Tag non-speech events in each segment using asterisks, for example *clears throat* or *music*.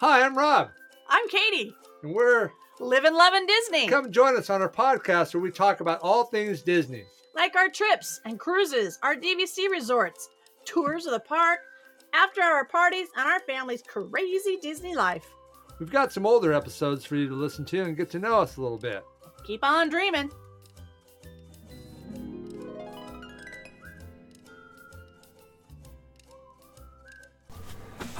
Hi, I'm Rob, I'm Katie. and we're Living, loving Disney. come join us on our podcast where we talk about all things Disney. Like our trips and cruises, our DVC resorts, tours of the park, after hour parties, and our family's crazy Disney life. We've got some older episodes for you to listen to and get to know us a little bit. Keep on dreaming.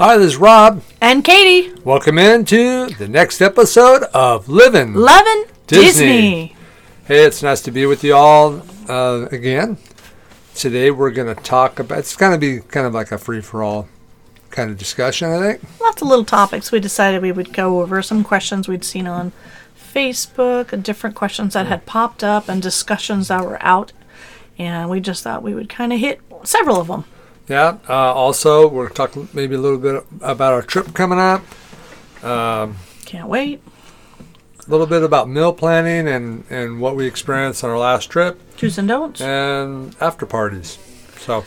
Hi, this is Rob. And Katie. Welcome into the next episode of Living. Loving Disney. Disney. Hey, it's nice to be with you all uh, again. Today we're going to talk about. It's going to be kind of like a free for all kind of discussion, I think. Lots of little topics we decided we would go over. Some questions we'd seen on Facebook, and different questions that had popped up, and discussions that were out. And we just thought we would kind of hit several of them. Yeah. Uh, also, we're talking maybe a little bit about our trip coming up. Um, Can't wait. a little bit about meal planning and, and what we experienced on our last trip Do's and don'ts. and after parties. So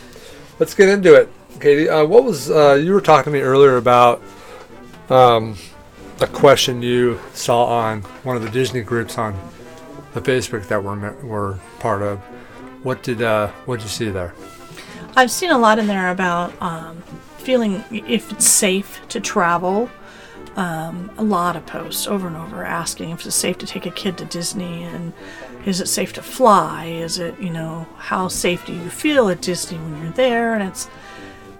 let's get into it. Katie, uh, what was uh, you were talking to me earlier about um, a question you saw on one of the Disney groups on the Facebook that we're we're part of. What did uh, what did you see there? I've seen a lot in there about um, feeling if it's safe to travel. Um, a lot of posts over and over asking if it's safe to take a kid to Disney and is it safe to fly? Is it, you know, how safe do you feel at Disney when you're there? And it's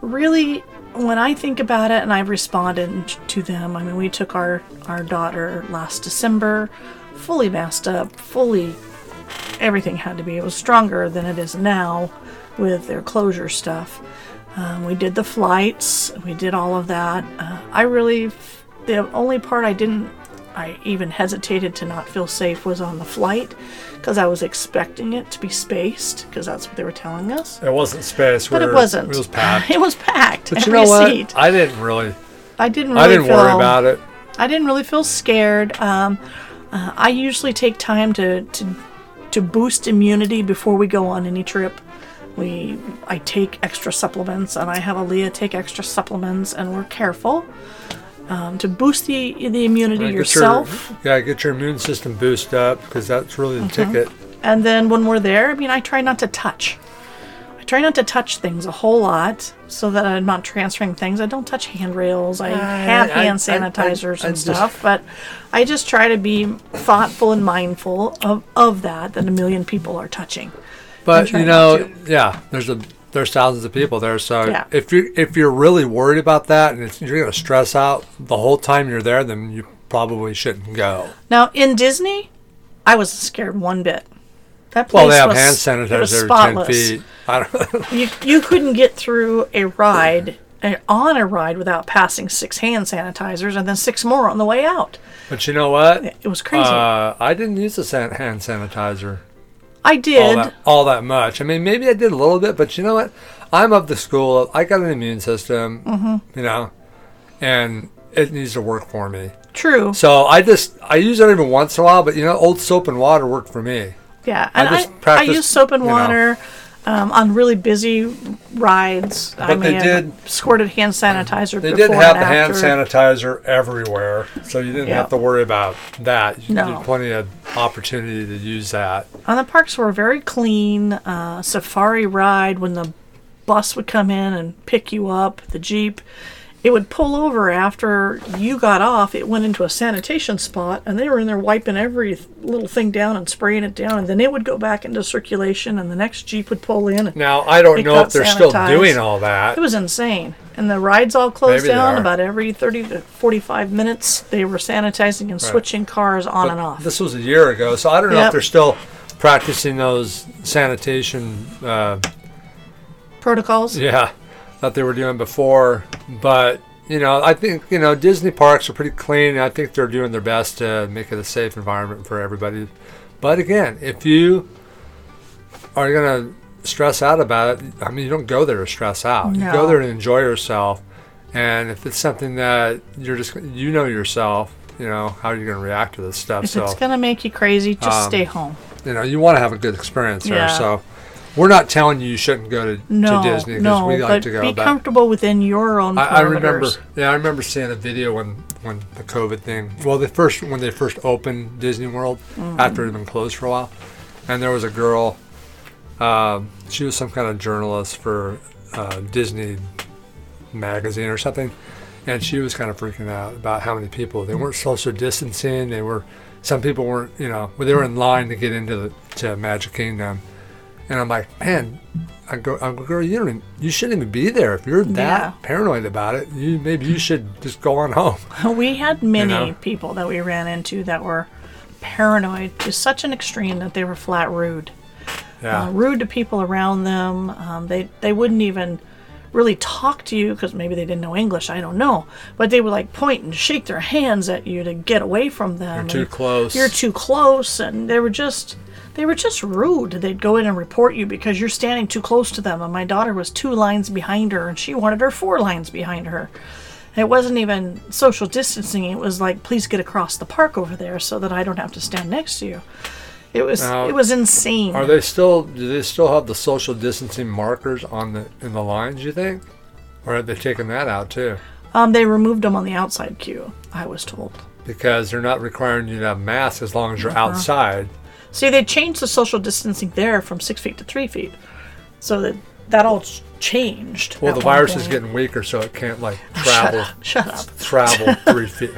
really, when I think about it and I've responded to them, I mean, we took our, our daughter last December, fully masked up, fully everything had to be. It was stronger than it is now with their closure stuff. Um, we did the flights, we did all of that. Uh, I really, the only part I didn't, I even hesitated to not feel safe was on the flight because I was expecting it to be spaced because that's what they were telling us. It wasn't spaced, But it wasn't. It was *laughs* packed. it was packed. But you Every know what? seat. I didn't really. I didn't. Really I didn't feel, worry about it. I didn't really feel scared. Um, uh, I usually take time to, to to boost immunity before we go on any trip. We I take extra supplements, and I have Aaliyah take extra supplements, and we're careful um, to boost the the immunity your- yourself. yeah, get your immune system boosted up because that's really the Mm-hmm. ticket. And then when we're there, I mean, I try not to touch. I try not to touch things a whole lot so that I'm not transferring things. I don't touch handrails. I have I- hand I- I- sanitizers I and stuff, but I just try to be thoughtful and mindful of, of that, that a million people are touching. But you know, yeah, there's a there's thousands of people there. So Yeah. if you if you're really worried about that and it's, you're going to stress out the whole time you're there, then you probably shouldn't go. Now, in Disney, I wasn't scared one bit. That place Well, they have was, hand it was sanitizer every ten feet. I don't. *laughs* You, you couldn't get through a ride, on a ride, without passing six hand sanitizers and then six more on the way out. but you know what? It was crazy. Uh, I didn't use the san- hand sanitizer I all did. that all that much. I mean, maybe I did a little bit, but you know what? I'm of the school. Of, I got an immune system, Mm-hmm. you know, and it needs to work for me. True. So I just I use it every once in a while, but you know, old soap and water worked for me. Yeah, I and I, just I, practiced, use soap and you know. Um, on really busy rides. I But may they have did- squirted hand sanitizer. They before did have and the hand after. sanitizer everywhere, so you didn't Yeah. have to worry about that. You No. had plenty of opportunity to use that. And the parks were very clean. Uh, safari ride when the bus would come in and pick you up, the jeep. It would pull over after you got off. It went into a sanitation spot, and they were in there wiping every little thing down and spraying it down. And then it would go back into circulation, and the next jeep would pull in. Now I don't know if they're still doing all that. It was insane. And the rides all closed Maybe down about every 30 to 45 minutes. They were sanitizing and switching cars on and off. This was a year ago, so I don't know if they're still practicing those sanitation. Uh, Protocols. yeah, that they were doing before. But you know, I think you know Disney parks are pretty clean. And I think they're doing their best to make it a safe environment for everybody. But again, if you are gonna stress out about it, I mean, you don't go there to stress out. You go there to enjoy yourself. And if it's something that you're just you know yourself, you know how you're gonna react to this stuff. If so it's to make you crazy, just Um, stay home. you know you want to have a good experience there. So we're not telling you you shouldn't go to, No, to Disney because no, we like to go. be but comfortable within your own I, I remember, yeah, I remember seeing a video when when the COVID thing. Well, the first when they first opened Disney World Mm-hmm. after it had been closed for a while, and there was a girl. Um, she was some kind of journalist for uh, Disney magazine or something, and she was kind of freaking out about how many people they weren't social distancing. They were some people weren't, you know, well, they were in line to get into the to Magic Kingdom, and I'm like, man, I go, I go, girl, you don't, even, you shouldn't even be there if you're that Yeah. paranoid about it. You maybe you should just go on home. *laughs* We had many know? people that we ran into that were paranoid to such an extreme that they were flat rude. Yeah, uh, rude to people around them. Um, they they wouldn't even really talk to you because maybe they didn't know English. I don't know, but they would like point and shake their hands at you to get away from them. you're too close. You're too close, and they were just they were just rude. They'd go in and report you because you're standing too close to them. And my daughter was two lines behind her, and she wanted her four lines behind her. It wasn't even social distancing. It was like, please get across the park over there so that I don't have to stand next to you. It was Now, it was insane. Are they still? Do they still have the social distancing markers on the in the lines? You think, or have they taken that out too? Um, they removed them on the outside queue. I was told. Because they're not requiring you to have masks as long as you're Uh-huh. outside. See, they changed the social distancing there from six feet to three feet, so that that all changed. Well, the virus is getting weaker, so it can't like *laughs* Shut travel up! Shut up! travel *laughs* three feet.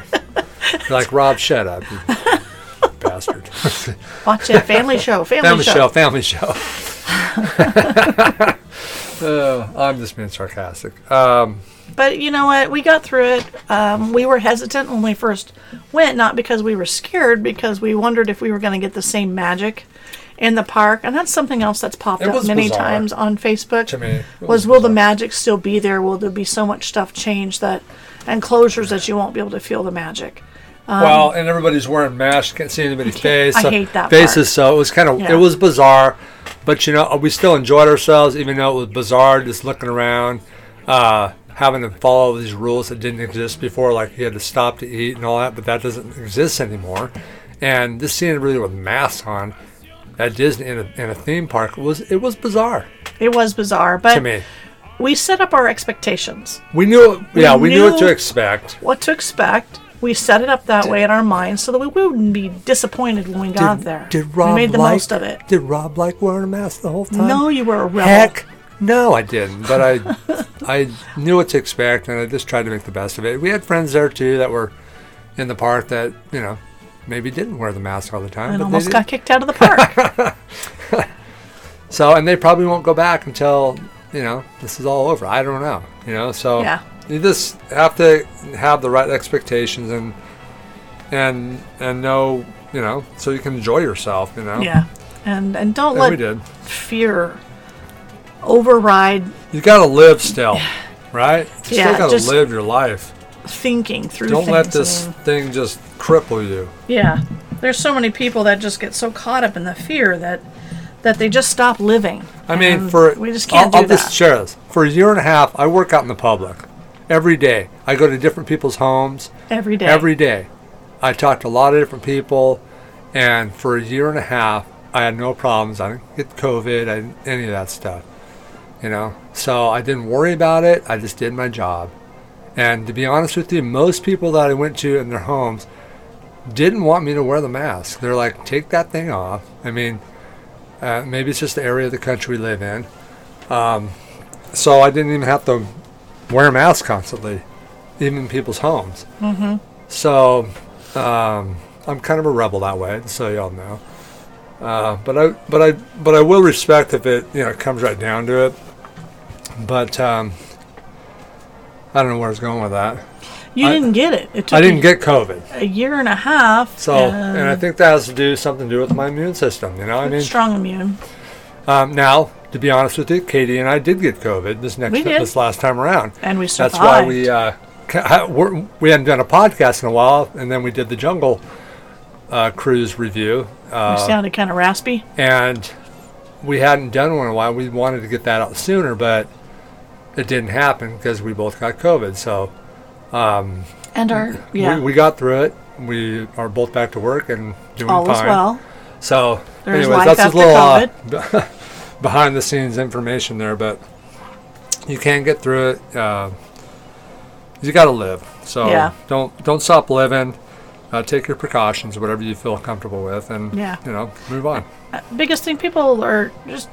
Like Rob, shut up, *laughs* bastard. Watch it. Family show. Family, family show. show, family show. Uh, I'm just being sarcastic. Um, But you know what? We got through it. Um, we were hesitant when we first went, not because we were scared, because we wondered if we were going to get the same magic in the park. And that's something else that's popped It up was many bizarre. times on Facebook. to me, it was will the bizarre. magic still be there? Will there be so much stuff changed that and closures that you won't be able to feel the magic? Well, and everybody's wearing masks. Can't see anybody's face. I so- hate that faces. So it was kind of Yeah. it was bizarre, but you know we still enjoyed ourselves, even though it was bizarre. Just looking around, uh, having to follow these rules that didn't exist before, like you had to stop to eat and all that, but that doesn't exist anymore. And just seeing everybody with masks on at Disney in a, in a theme park was it was bizarre It was bizarre, but to me. we set up our expectations. We knew, yeah, we knew what to expect. What to expect. We set it up that way in our minds so that we wouldn't be disappointed when we got there. Did Rob we made the like, most of it. Did Rob like wearing a mask the whole time? No, you were a rebel. Heck, no, I didn't. But I, *laughs* I knew what to expect, and I just tried to make the best of it. We had friends there too that were in the park that you know maybe didn't wear the mask all the time, and but almost got kicked out of the park. *laughs* So, and they probably won't go back until you know this is all over. I don't know. You know, so Yeah. You just have to have the right expectations and and and know you know so you can enjoy yourself. You know. yeah. And and don't And let fear override You got to live still, *sighs* right? You Yeah, still got to just- live your life. thinking through Don't let this mean, thing just cripple you. yeah. There's so many people that just get so caught up in the fear that that they just stop living. I mean, for we just can't I'll, do I'll that. just share this. For a year and a half, I work out in the public every day. I go to different people's homes every day. every day. I talk to a lot of different people, and for a year and a half, I had no problems. I didn't get COVID. I didn't, any of that stuff. You know, so I didn't worry about it. I just did my job. And to be honest with you, most people that I went to in their homes didn't want me to wear the mask. They're like, take that thing off. I mean, uh, maybe it's just the area of the country we live in. Um, so I didn't even have to wear masks constantly, even in people's homes. Mm-hmm. So um, I'm kind of a rebel that way, so y'all know. Uh, but I, but I, but I will respect if it, you know, comes right down to it. But um, I don't know where I was going with that. you I- didn't get it. It took I didn't get COVID. a year and a half. So, and I think that has to do something to do with my immune system. You know, I mean, strong immune. um, now to be honest with you, Katie and I did get COVID this next We this last time around. And we survived. That's why we uh, we're, hadn't done a podcast in a while, and then we did the Jungle uh, Cruise review, We uh, sounded kind of raspy. and we hadn't done one in a while. We wanted to get that out sooner, but it didn't happen because we both got COVID. So um, And our yeah, we, we got through it. We are both back to work and doing all fine. is well. So, There's anyways, life that's a little uh, *laughs* behind the scenes information there, but you can't get through it. Uh, you got to live, so Yeah. don't don't stop living. Uh, take your precautions, whatever you feel comfortable with, and Yeah. you know, move on. biggest thing people are just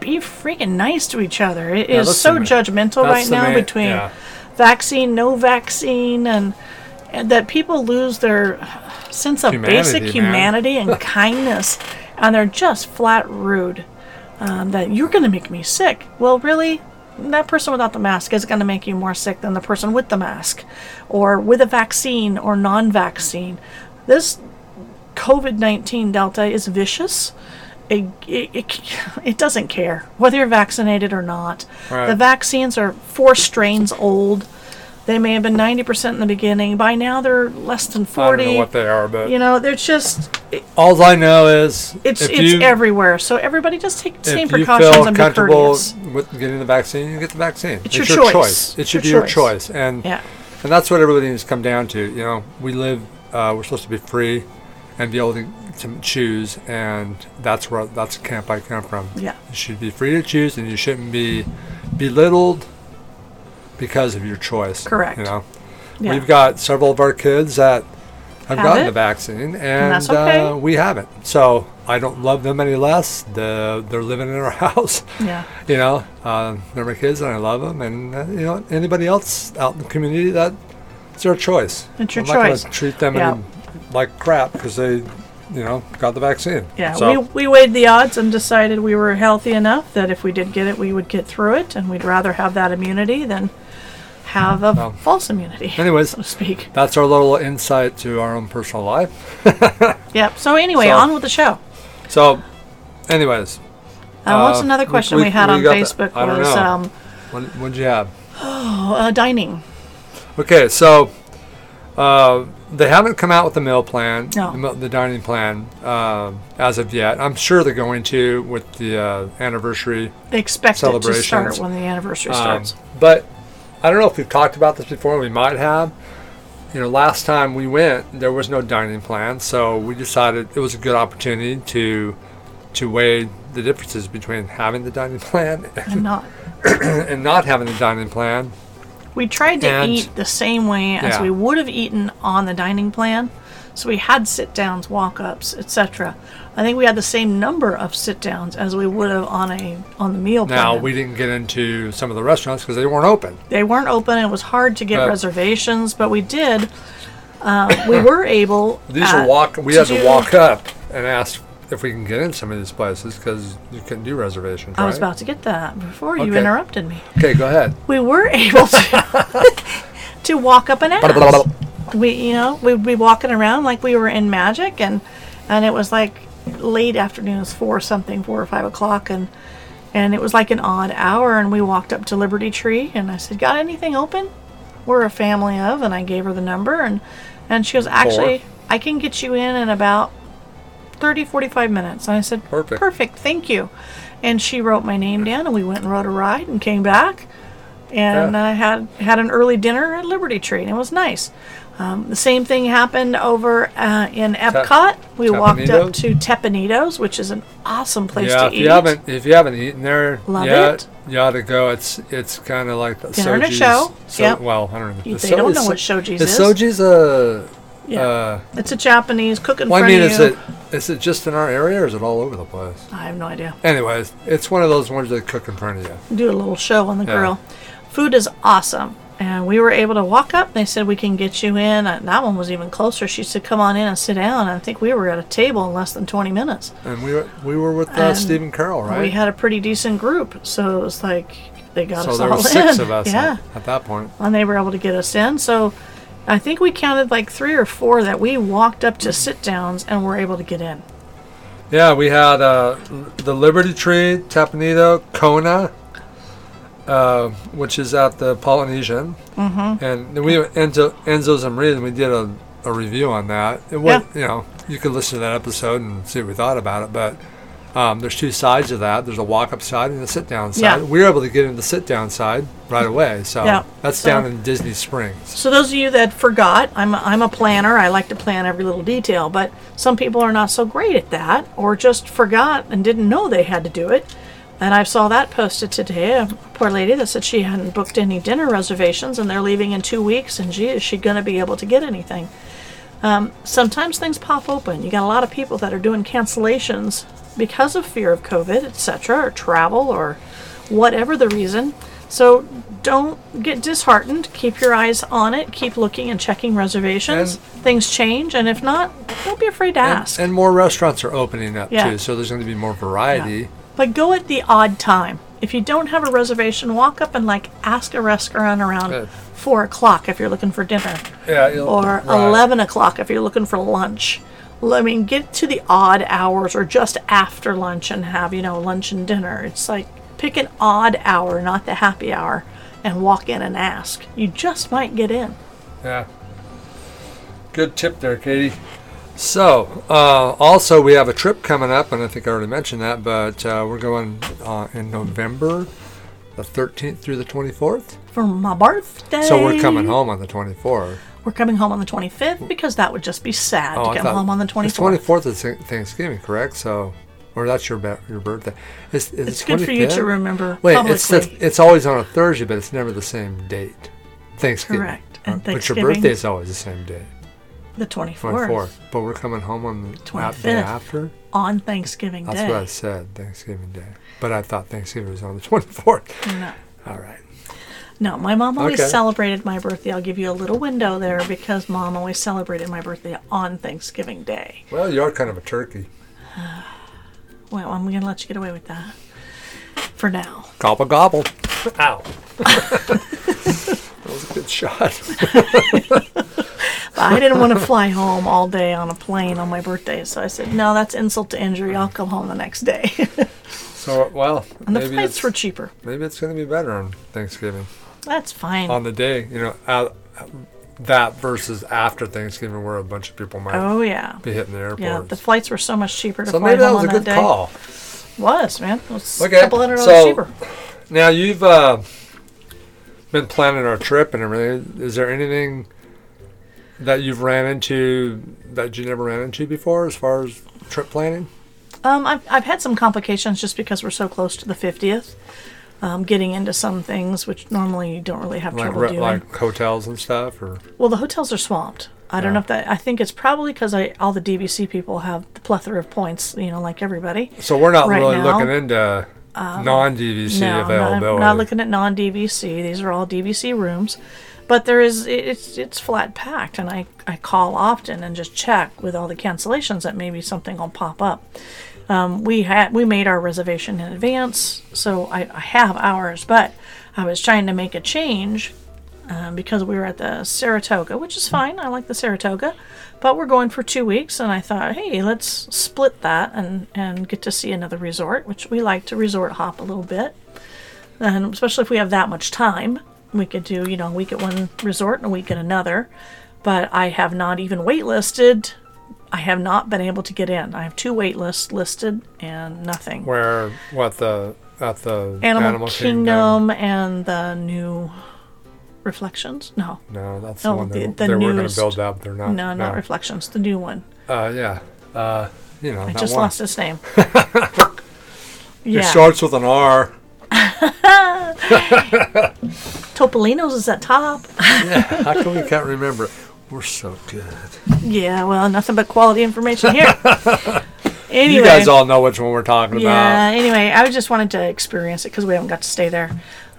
be freaking nice to each other. It Yeah, is so ma- judgmental right now between yeah. vaccine, no vaccine, and, and that people lose their sense of basic Humanity, man. humanity and *laughs* kindness, and they're just flat rude. Um, that you're going to make me sick. Well, really, that person without the mask is going to make you more sick than the person with the mask, or with a vaccine or non-vaccine. This COVID 19 Delta is vicious. It, it, it, *laughs* it doesn't care whether you're vaccinated or not. Right. The vaccines are four strains old. They may have been 90% in the beginning. By now, they're less than I 40. don't know what they are, but you know, they're just, it, all I know is it's if it's you, everywhere. So everybody just take the same if you precautions feel and be comfortable courteous. with getting the vaccine, you get the vaccine. It's your choice. It should Your be your choice. choice, and Yeah. and that's what everybody needs to come down to. You know, we live. Uh, we're supposed to be free and be able to, to choose, and that's where that's the camp I come from. Yeah. You should be free to choose, and you shouldn't be belittled because of your choice. Correct. You know, Yeah. we've got several of our kids that have, Have gotten it? the vaccine, and, that's okay. uh, we haven't. So I don't love them any less. The, they're living in our *laughs* house. yeah. You know, uh, they're my kids, and I love them. And uh, you know, anybody else out in the community that it's their choice. It's your I'm not choice. gonna treat them Yeah. any- like crap because they, you know, got the vaccine. Yeah, So, we, we weighed the odds and decided we were healthy enough that if we did get it, we would get through it, and we'd rather have that immunity than have a Well, false immunity, *laughs* anyways, so to speak. that's our little insight to our own personal life. *laughs* Yep. So anyway, So- on with the show. So, anyways, Uh, what's uh, another question we- we, had we on the- Facebook I don't was know. um, what what'd you have? uh, dining. Okay, so uh, they haven't come out with the meal plan, No. the, the dining plan, um as of yet. I'm sure they're going to with the uh, anniversary. They expect it to start when the anniversary Um, starts. but I don't know if we've talked about this before. We might have. You know, last time we went, there was no dining plan, so we decided it was a good opportunity to to weigh the differences between having the dining plan *laughs* and not. and not having the dining plan. We tried to And- eat the same way as Yeah. we would have eaten on the dining plan. So we had sit downs, walk ups, etc. I think we had the same number of sit downs as we would have on a on the meal plan. Now we didn't get into some of the restaurants because they weren't open. they weren't open. It was hard to get Uh, reservations, but we did. Uh, we were *coughs* able. These are walk. We had to walk up and ask if we can get in some of these places because you couldn't do reservations. I was about to get that before you interrupted me. Okay, go ahead. We were able to *laughs* *laughs* to walk up and ask. we you know we'd be walking around like we were in magic and and it was like late afternoon it was four something four or five o'clock and and it was like an odd hour and we walked up to liberty tree and i said got anything open? We're a family of and i gave her the number and and she goes actually i can get you in in about 30 45 minutes. And i said Perfect. perfect thank you. And she wrote my name down and we went and rode a ride and came back and Yeah. I had had an early dinner at Liberty Tree, and it was nice. Um, the same thing happened over uh, in Epcot. we walked up to Teppan Edo's, which is an awesome place yeah, to if eat. you haven't if you haven't eaten there Love yet, it. you ought to go. It's it's kind of like the Dinner and a Soji's- show. So, Yep. Well, I don't know. You- The they don't know so- what Shoji's is. is. Soji's a. yeah, Uh, it's a Japanese cooking. well, I mean, is it is it just in our area or is it all over the place? I have no idea. Anyways, it's one of those ones that cook in front of you. Do a little show on the Yeah. grill. Food is awesome. And we were able to walk up. They said we can get you in. And that one was even closer. She said, "Come on in and sit down." And I think we were at a table in less than 20 minutes. And we were we were with uh, Stephen Carroll, right? We had a pretty decent group, so it was like they got so us there all were six of us *laughs* Yeah, at, at that point. and they were able to get us in. So I think we counted like three or four that we walked up to sit downs and were able to get in. Yeah, we had uh, the Liberty Tree, Teppan Edo, Kona, uh, which is at the Polynesian, mm-hmm. and we into Enzo's and we did a, a review on that. It was, you know, you could listen to that episode and see what we thought about it, but. Um, there's two sides of that. There's a walk-up side and a sit-down side. Yeah. We were able to get into the sit-down side right away. So Yeah. that's So- down in Disney Springs. So those of you that forgot, I'm a, I'm a planner. I like to plan every little detail, but some people are not so great at that, or just forgot and didn't know they had to do it. And I saw that posted today. A poor lady that said she hadn't booked any dinner reservations and they're leaving in two weeks. And gee, is she going to be able to get anything? Um, sometimes things pop open. You got a lot of people that are doing cancellations because of fear of COVID, etc., or travel, or whatever the reason. So don't get disheartened. Keep your eyes on it. Keep looking and checking reservations. And- Things change, and if not, don't be afraid to And, ask. and more restaurants are opening up Yeah. too, so there's going to be more variety. But go at the odd time. If you don't have a reservation, walk up and like ask a restaurant around Good. four o'clock if you're looking for dinner, Yeah, you'll- or right. eleven o'clock if you're looking for lunch. L- I mean, get to the odd hours or just after lunch and have you know lunch and dinner. It's like pick an odd hour, not the happy hour, and walk in and ask. You just might get in. Yeah. Good tip there, Katie. So, uh, also we have a trip coming up, and I think I already mentioned that, but uh, we're going uh, in November, the 13th through the 24th. For my birthday. So we're coming home on the 24th. We're coming home on the 25th because that would just be sad Oh, to come home on the It's 24th. 24th is Thanksgiving, correct? So, or that's your your birthday. It's, It's it good for you to remember Wait, publicly. it's the, it's always on a Thursday, but it's never the same date. Thanksgiving. Correct. Uh, And but your birthday is always the same day, the 24th, 24th. But we're coming home on the a- day 25th. after. on Thanksgiving That's Day. what I said, Thanksgiving Day. But I thought Thanksgiving was on the *laughs* 24th. No. All right. no, my mom always Okay. celebrated my birthday. I'll give you a little window there because mom always celebrated my birthday on Thanksgiving Day. Well, you are kind of a turkey. *sighs* Well, I'm going to let you get away with that for now. Gobble, gobble. Ow. *laughs* that was a good shot. *laughs* I didn't want to fly home all day on a plane on my birthday, so I said, no, that's insult to injury. I'll come home the next day. *laughs* So, well, and the maybe flights it's, were cheaper. maybe it's going to be better on Thanksgiving. That's fine. On the day, you know, out, that versus after Thanksgiving, where a bunch of people might oh, yeah. be hitting the airports. Yeah, the flights were so much cheaper to so fly maybe that home was a good day. call. Was, man. It was Okay, a couple hundred dollars so- cheaper. Now you've uh, been planning our trip and everything. Is there anything that you've ran into that you never ran into before, as far as trip planning? Um, I've, I've had some complications just because we're so close to the 50th. Um, getting into some things which normally you don't really have Like trouble doing. like hotels and stuff, or well, the hotels are swamped. I don't Yeah. know if that. I think it's probably because all the DVC people have the plethora of points, you know, like everybody. so we're not Right really now, um, looking into non-DVC no, I'm not. I'm not looking at non-DVC. These are all DVC rooms, but there is it's it's flat packed, and I I call often and just check with all the cancellations that maybe something will pop up. Um, we had we made our reservation in advance, so I, I have ours, but I was trying to make a change um, because we were at the Saratoga, which is fine. I like the Saratoga, but we're going for two weeks, and I thought, hey, let's split that and and get to see another resort, which we like to resort hop a little bit, and especially if we have that much time, we could do you know a week at one resort and a week at another. But I have not even waitlisted. I have not been able to get in. I have two wait lists listed and nothing. Where what the at the Animal, Kingdom, and the new Reflections. No, No, that's No, the one the- that the they were going to build up. They're not. no, not Reflections. The new one. Uh, yeah. Uh, you know, I just one. lost his name. *laughs* yeah. It starts with an R. *laughs* Topolino's is at top. Yeah, how come we can't remember? We're so good. Yeah, well, nothing but quality information here. *laughs* anyway, You guys all know which one we're talking yeah. about. Anyway, I just wanted to experience it because we haven't got to stay there.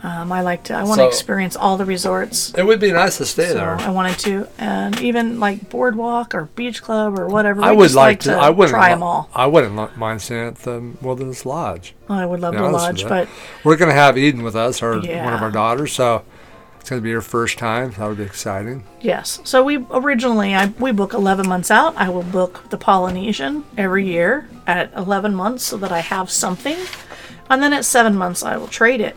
Um, I like to. I want So- to experience all the resorts. It would be nice to stay So there. I wanted to, and even like boardwalk or beach club or whatever. I we would just like to. I wouldn't. try them all. I wouldn't li- mind staying at the Wilderness Lodge. I would love to honest with lodge, you. but We're gonna have Eden with us, our one of Yeah. our daughters. So it's gonna be her first time. That would be exciting. Yes. So we originally I we book 11 months out. I will book the Polynesian every year at 11 months so that I have something. And then at 7 months I will trade it.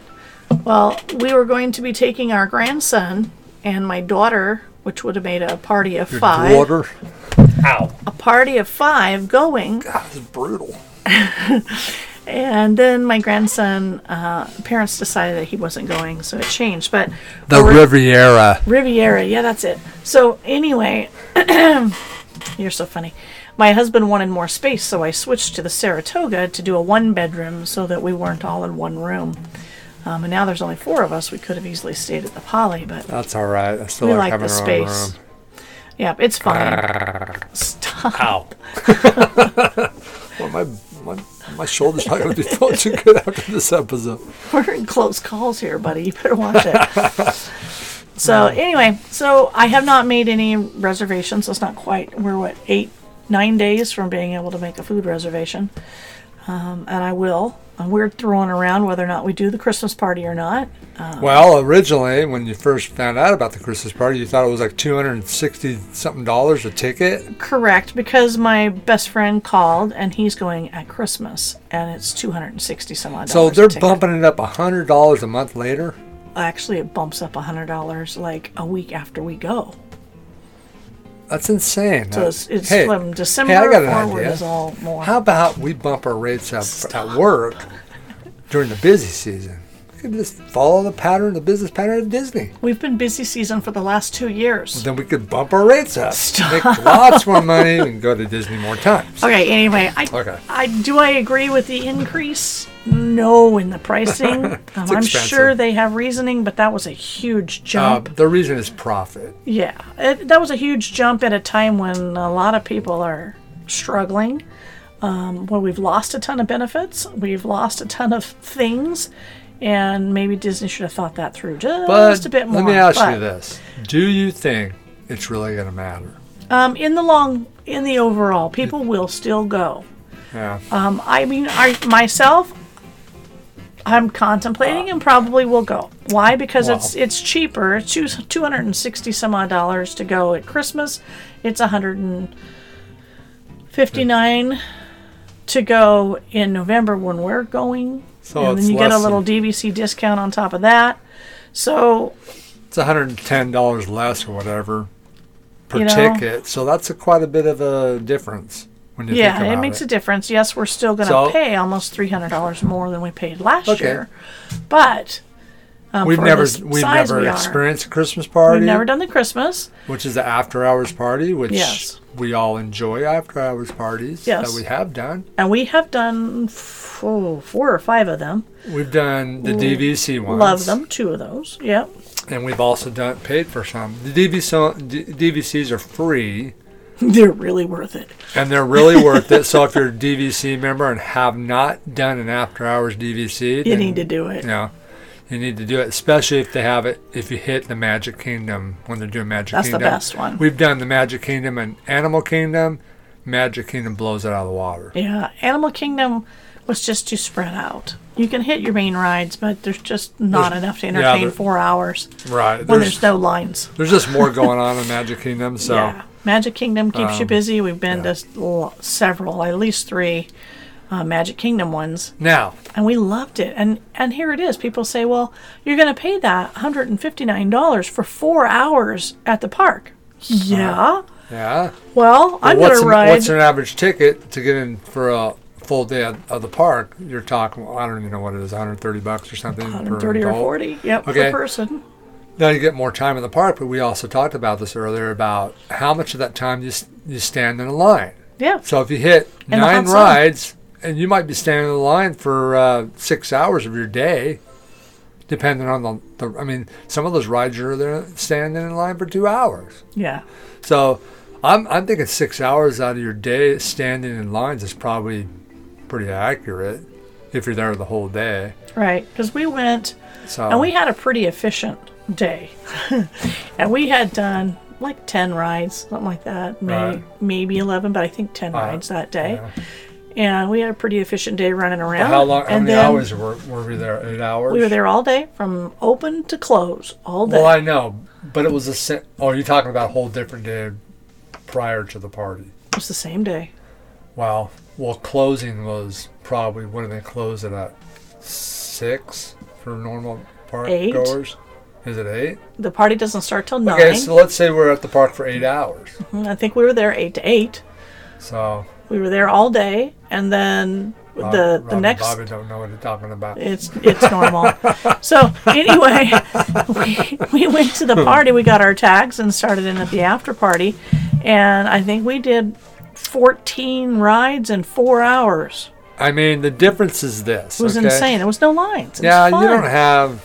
Well, we were going to be taking our grandson and my daughter, which would have made a party of Your 5. daughter. Ow. A party of 5 going. God, this is brutal. *laughs* And then my grandson uh, parents decided that he wasn't going, so it changed. But The ori- Riviera. Riviera, yeah, that's it. So anyway, *clears throat* You're so funny. My husband wanted more space, so I switched to the Saratoga to do a one bedroom so that we weren't all in one room. Um, and now there's only four of us. We could have easily stayed at the Poly, but That's all right. I still we like like having the space. room. Yeah, it's fine. Stop. Ow. well, my, my, my shoulder's not going to be *laughs* feeling too good after this episode. We're in close calls here, buddy. You better watch it. *laughs* so anyway, so I have not made any reservations. It's not quite. We're what eight, nine days from being able to make a food reservation, um, and I will. And we're throwing around whether or not we do the Christmas party or not. Well, originally, when you first found out about the Christmas party, you thought it was like 260 something dollars a ticket. Correct, because my best friend called and he's going at Christmas, and it's two hundred and sixty some odd. So dollars they're bumping it up $100 a month later. Actually, it bumps up hundred dollars like a week after we go. That's insane. So it's, it's hey, from December hey, I got an forward idea. is all more. How about we bump our rates up at work during the busy season? We could just follow the pattern, the business pattern of Disney. We've been busy season for the last two years. Then we could bump our rates up, Stop. make lots more money, and go to Disney more times. Okay, anyway, I, Okay. I do I agree with the increase? No, in the pricing. *laughs* Um, I'm sure they have reasoning, but that was a huge Uh, jump. the reason is profit. yeah, it, that was a huge jump at a time when a lot of people are struggling. Um, where we've lost a ton of benefits, we've lost a ton of things, and maybe Disney should have thought that through just But a bit more. let me ask But- you this: Do you think it's really going to matter? Um, in the long, in the overall, people will still go. Yeah. Um, I mean, I myself, I'm contemplating and probably will go. Why? Because it's Wow. it's cheaper. It's two two hundred and sixty some odd dollars to go at Christmas. It's a hundred and fifty nine to go in November when we're going. So and then you get a little DVC discount on top of that. So It's $110 less or whatever per You know? ticket. So that's a, quite a bit of a difference when yeah, it makes a difference. Yes, we're still going to So- pay almost three hundred dollars more than we paid last Okay. year, but um, We've for never we've size never we are, experienced a Christmas party, We've never done the Christmas. which is the after hours party, which Yes. we all enjoy after hours parties Yes. that we have done. And we have done f- oh, four or five of them. We've done the DVC ones. Love them, two of those. Yep. And we've also done paid for some. The DVC, DVCs are free *laughs* They're really worth it. and they're really worth it. So if you're a DVC member and have not done an after hours DVC, You need to do it. you know, you need to do it, especially if they have it. If you hit the Magic Kingdom when they're doing Magic Kingdom. That's the best one. We've done the Magic Kingdom and Animal Kingdom. Magic Kingdom blows it out of the water. Yeah, Animal Kingdom was just too spread out. You can hit your main rides, but there's just not There's- enough to entertain there- four hours Right. when There's there's no lines. there's just more going on in Magic Kingdom. *laughs* So Yeah, Magic Kingdom keeps you Um, busy. We've been yeah. to several, at least three uh, Magic Kingdom ones, now and we loved it. And and here it is. People say, "Well, you're going to pay that 159 dollars for four hours at the park." Yeah. yeah. Well, I'm what's going to ride. what's an average ticket to get in for a full day of, of the park? You're talking. I don't even know what it is. 130 bucks or something. per 130 or adult. 40. Yep, Okay. per person. Now you get more time in the park, but we also talked about this earlier about how much of that time you you stand in a line. Yeah. So if you hit In nine rides, and you might be standing in the line for uh, six hours of your day, depending on the, the. I mean, some of those rides you're there standing in line for two hours. Yeah. So I'm I'm thinking six hours out of your day standing in lines is probably pretty accurate if you're there the whole day. Right. Because we went. So And we had a pretty efficient day. *laughs* and we had done like 10 rides, something like that. Maybe, Right. maybe 11, but I think 10 Uh, rides that day. yeah. And we had a pretty efficient day running around. how long? How and many hours were, were we there? Eight hours. We were there all day, from open to close, all day. Well, I know, but it was a. se- Oh, you're talking about a whole different day prior to the party. it was the same day. Wow. Well, closing was probably when did they close it at? Six for normal park Eight. goers. Is it eight? The party doesn't start till 9. Okay, so let's say we're at the park for eight hours. Mm-hmm. I think we were there 8 to 8. So We were there all day. And then Rob- the, Rob the next Bobby don't know what you're talking about. It's it's normal. *laughs* so anyway, *laughs* we, we went to the party. We got our tags and started in at the after party, and I think we did 14 rides in four hours. I mean, the difference is this. It was okay? insane. There was no lines. It Yeah, was fun. you don't have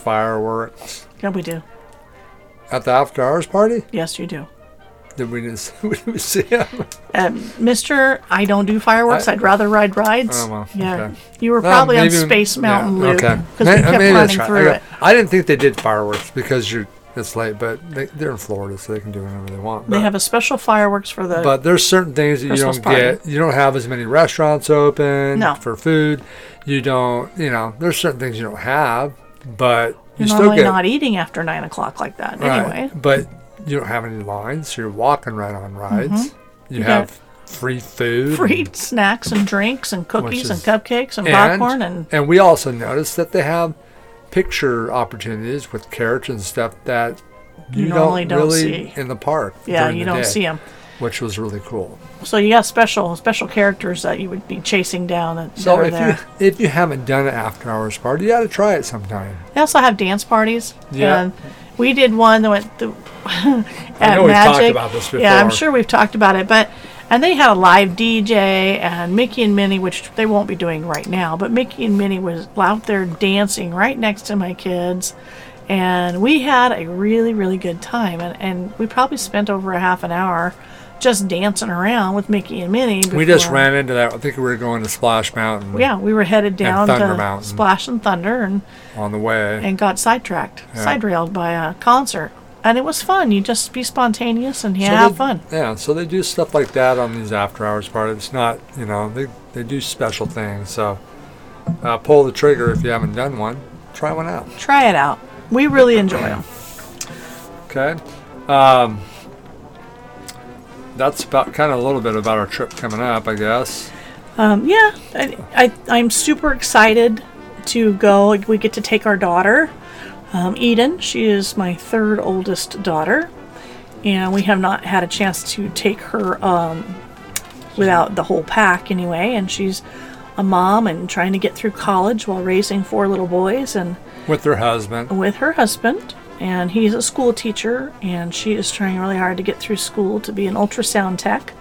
fireworks Yeah, we do. at the after hours party. Yes, you do. Did we just *laughs* we see them? Um, Mister, I don't do fireworks. I- would rather ride rides. Oh, well, yeah, okay. you were probably on maybe- Space Mountain yeah, Loop Okay. because May- we kept running right. through I, it. I didn't think they did fireworks because you're it's late, but they, they're in Florida, so they can do whatever they want. They have a special fireworks for the. But there's certain things that you don't party. get. You don't have as many restaurants open No. for food. You don't, you know, there's certain things you don't have, but you you're still normally get not eating after nine o'clock like that. right, Anyway, But you don't have any lines, so you're walking right on rides. You, Mm-hmm. You have free food. free snacks and drinks and cookies and cupcakes and, and, popcorn and and we also noticed that they have picture opportunities with carrots and stuff that You you, normally don't really see. in the park. yeah, you don't day, see them. Which was really cool. So you got special special characters that you would be chasing down that, So if there. you if you haven't done an after hours party, you got to try it sometime. They also have dance parties. Yeah. And we did one that went the, *laughs* at know we've talked Magic. about this Yeah, I'm sure we've talked about it, but and they had a live DJ and Mickey and Minnie, which they won't be doing right now, but Mickey and Minnie was out there dancing right next to my kids. And we had a really, really good time. And, and we probably spent over a half an hour just dancing around with Mickey and Minnie. We just ran into that. I think we were going to Splash Mountain Yeah, we were headed down to Mountain. Splash and Thunder and on the way. and got sidetracked, Yeah. side railed by a concert. And it was fun. You just be spontaneous and you So have they- fun. Yeah, so they do stuff like that on these after hours parties. It's not, you know, they, they do special things. So uh, pull the trigger if you haven't done one. Try one out. Try it out. We really enjoy them. Okay. Um, that's about kind of a little bit about our trip coming up, I guess. Um, yeah, I, I, I'm super excited to go. We get to take our daughter, um, Eden. She is my third oldest daughter. And we have not had a chance to take her um, without the whole pack anyway. And she's a mom and trying to get through college while raising four little boys. And With their husband. with her husband, and he's a school teacher, and she is trying really hard to get through school to be an ultrasound tech.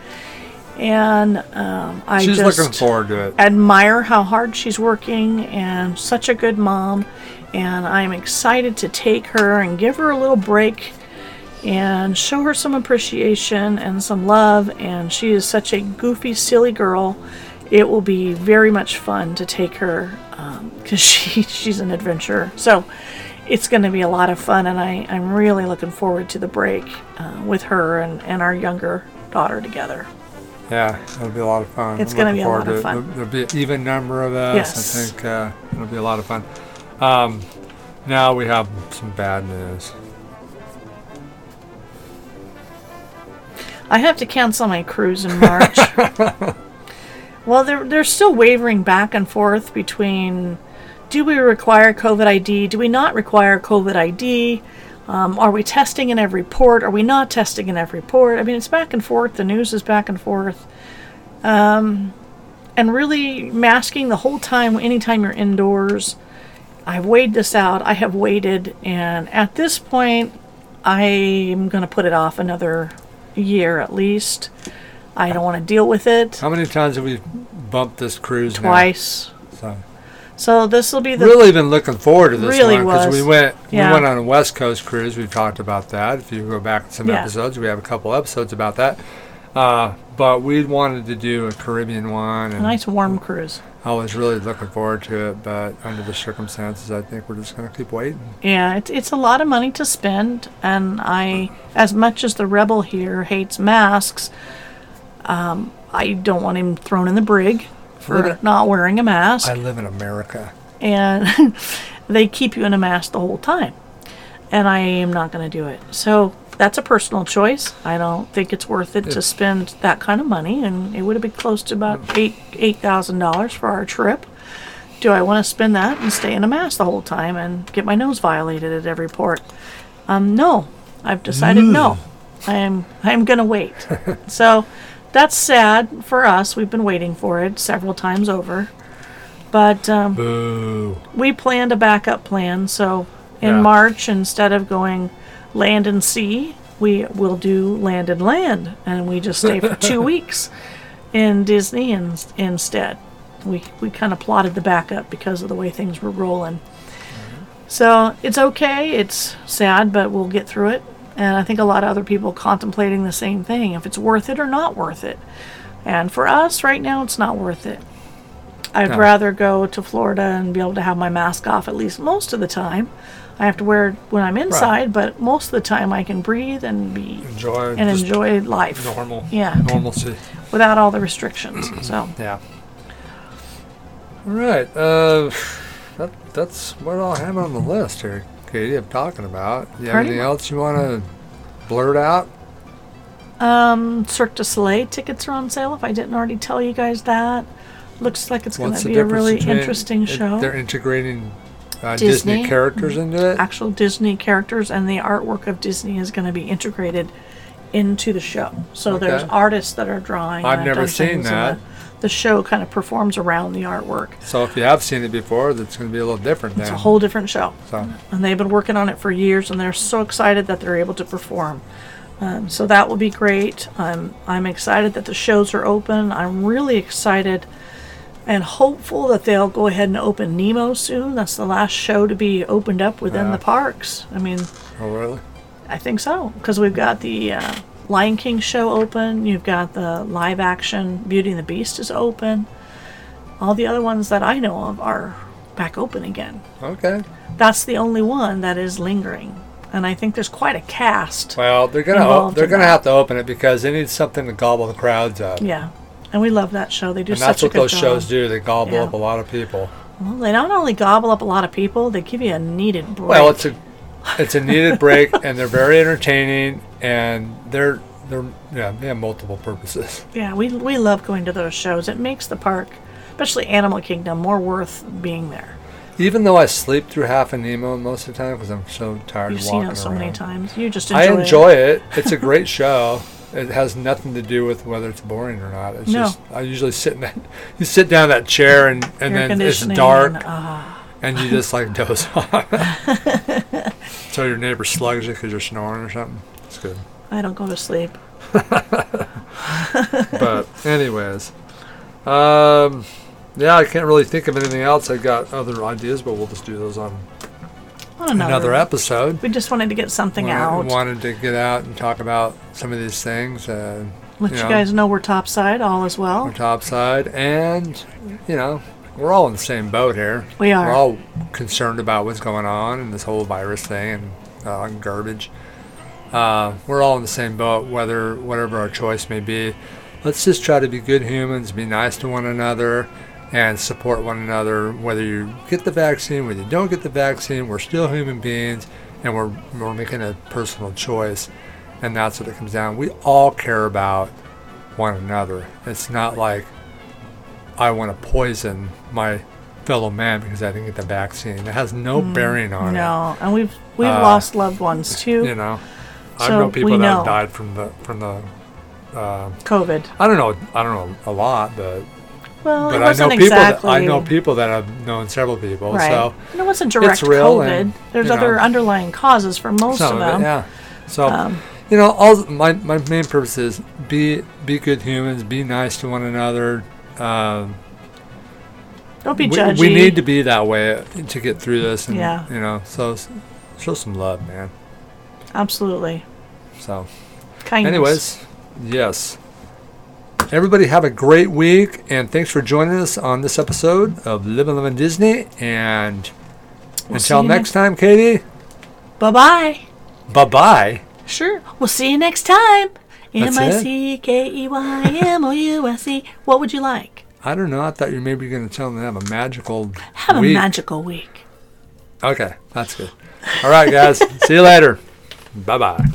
And um, I She's just looking forward to it. admire how hard she's working, and such a good mom. And I'm excited to take her and give her a little break and show her some appreciation and some love. And she is such a goofy, silly girl. It will be very much fun to take her because *laughs* she she's an adventurer. So it's going to be a lot of fun, and I, I'm really looking forward to the break uh, with her and, and our younger daughter together. Yeah, it'll be a lot of fun. It's gonna be a lot of fun. There'll, there'll be an even number of us. Yes. I think uh, it'll be a lot of fun. Um, now we have some bad news. I have to cancel my cruise in March. *laughs* well, they're they're still wavering back and forth between do we require COVID ID? Do we not require COVID ID? Um, are we testing in every port? Are we not testing in every port? I mean, it's back and forth. The news is back and forth. Um, and really masking the whole time, anytime you're indoors. I've weighed this out. I have waited. And at this point, I'm going to put it off another year at least. I don't want to deal with it How many times have we bumped this cruise? now? twice. So So this will be the really been looking forward to this Really one because we went Yeah. we went on a West Coast cruise. We've talked about that. If you go back to some Yeah. episodes, we have a couple episodes about that. Uh, but we wanted to do a Caribbean one, a nice warm cruise. I was really looking forward to it. But under the circumstances, I think we're just going to keep waiting. Yeah, it, it's a lot of money to spend, and I, as much as the rebel here hates masks, um, I don't want him thrown in the brig for not wearing a mask. I live in America. and *laughs* they keep you in a mask the whole time. And I am not going to do it. So that's a personal choice. I don't think it's worth it to spend that kind of money, and it would have been close to about eight eight thousand dollars for our trip. Do I want to spend that and stay in a mask the whole time and get my nose violated at every port? Um, no, I've decided no. I am I am going to wait. *laughs* so that's sad for us. We've been waiting for it several times over. But um, we planned a backup plan. So in Yeah. March, instead of going land and sea, we will do Land and Land, and we just stay for two *laughs* weeks in Disney in, instead. We we kind of plotted the backup because of the way things were rolling. So it's okay. It's sad, but we'll get through it. And I think a lot of other people contemplating the same thing if it's worth it or not worth it. And for us, right now, it's not worth it. I'd No. rather go to Florida and be able to have my mask off at least most of the time. I have to wear it when I'm inside, but most of the time I can breathe and be Enjoy and enjoy life. normal. Yeah. Normalcy. Without all the restrictions. *clears throat* So Yeah. All right. Uh, that, that's what I'll have on the list here, Katie. I'm talking about. You have anything else you want to blurt out? um Cirque du Soleil tickets are on sale if I didn't already tell you guys that. Looks like it's going to be a really interesting it- show. They're integrating uh, Disney. Disney. characters into it. actual Disney characters and the artwork of Disney is going to be integrated into the show. So there's artists that are drawing. I've never seen that. The, show kind of performs around the artwork. So if you have seen it before, that's going to be a little different It's then. a whole different show. so And they've been working on it for years, and they're so excited that they're able to perform. Um, so that will be great. I'm I'm excited that the shows are open. I'm really excited and hopeful that they'll go ahead and open Nemo soon. That's the last show to be opened up within the parks. I mean, oh really? I think so because we've got the uh, Lion King show open. You've got the live action Beauty and the Beast is open. All the other ones that I know of are back open again. Okay. That's the only one that is lingering, and I think there's quite a cast. Well, they're gonna Involved they're gonna that. have to open it because they need something to gobble the crowds up. Yeah, and we love that show. They do And that's what those job. shows do. They gobble Yeah. up a lot of people. Well, they not only gobble up a lot of people, they give you a needed break. Well, it's a it's a needed break, and they're very entertaining, and they're they're yeah they have multiple purposes. *laughs* yeah, we we love going to those shows. It makes the park, especially Animal Kingdom, more worth being there. Even though I sleep through half of Nemo most of the time because I'm so tired You've of seen it so around. many times. You just enjoy I enjoy it. It's a great *laughs* show. It has nothing to do with whether it's boring or not. It's No. just I usually sit in that *laughs* you sit down in that chair and and Air then it's dark and, ah, and you just like doze off. so your neighbor slugs you because you're snoring or something. It's good. I don't go to sleep. *laughs* but anyways, um, yeah, I can't really think of anything else. I got other ideas, but we'll just do those on On another, another episode. We just wanted to get something Wanted- out. Wanted to get out and talk about some of these things. Uh, Let you you guys know we're topside all as well. on top side, and you know, we're all in the same boat here. We are. We're all concerned about what's going on and this whole virus thing and uh, garbage. Uh, we're all in the same boat, whether whatever our choice may be. Let's just try to be good humans, be nice to one another, and support one another. Whether you get the vaccine, whether you don't get the vaccine, we're still human beings, and we're we're making a personal choice, and that's what it comes down. We all care about one another. It's not like I want to poison my fellow man because I didn't get the vaccine. It has no bearing on it. Mm, No, and we've we've Uh, lost loved ones too. You know, I So know people that know. have died from the from the. Uh, COVID. I don't know. I don't know a lot, but Well, but it I know people. exactly. That, I know people that have known several people. Right. So And it wasn't direct COVID. and, There's you know, other underlying causes for most of of them. it, yeah. So Um, you know, all my my main purpose is be be good humans, be nice to one another. Um, Don't be we, judgy. we need to be that way to get through this, and Yeah. you know, so show some love, man. Absolutely. So, Kindness. anyways, yes. Everybody have a great week, and thanks for joining us on this episode of Living Living Disney. And We'll until next time, Katie, Bye bye. bye bye. Sure. We'll see you next time. M? I C K E Y M O U S E. What would you like? I don't know. I thought you were maybe going to tell them to have a magical Have a magical week. Okay, that's good. All right, guys. *laughs* see you later. Bye bye.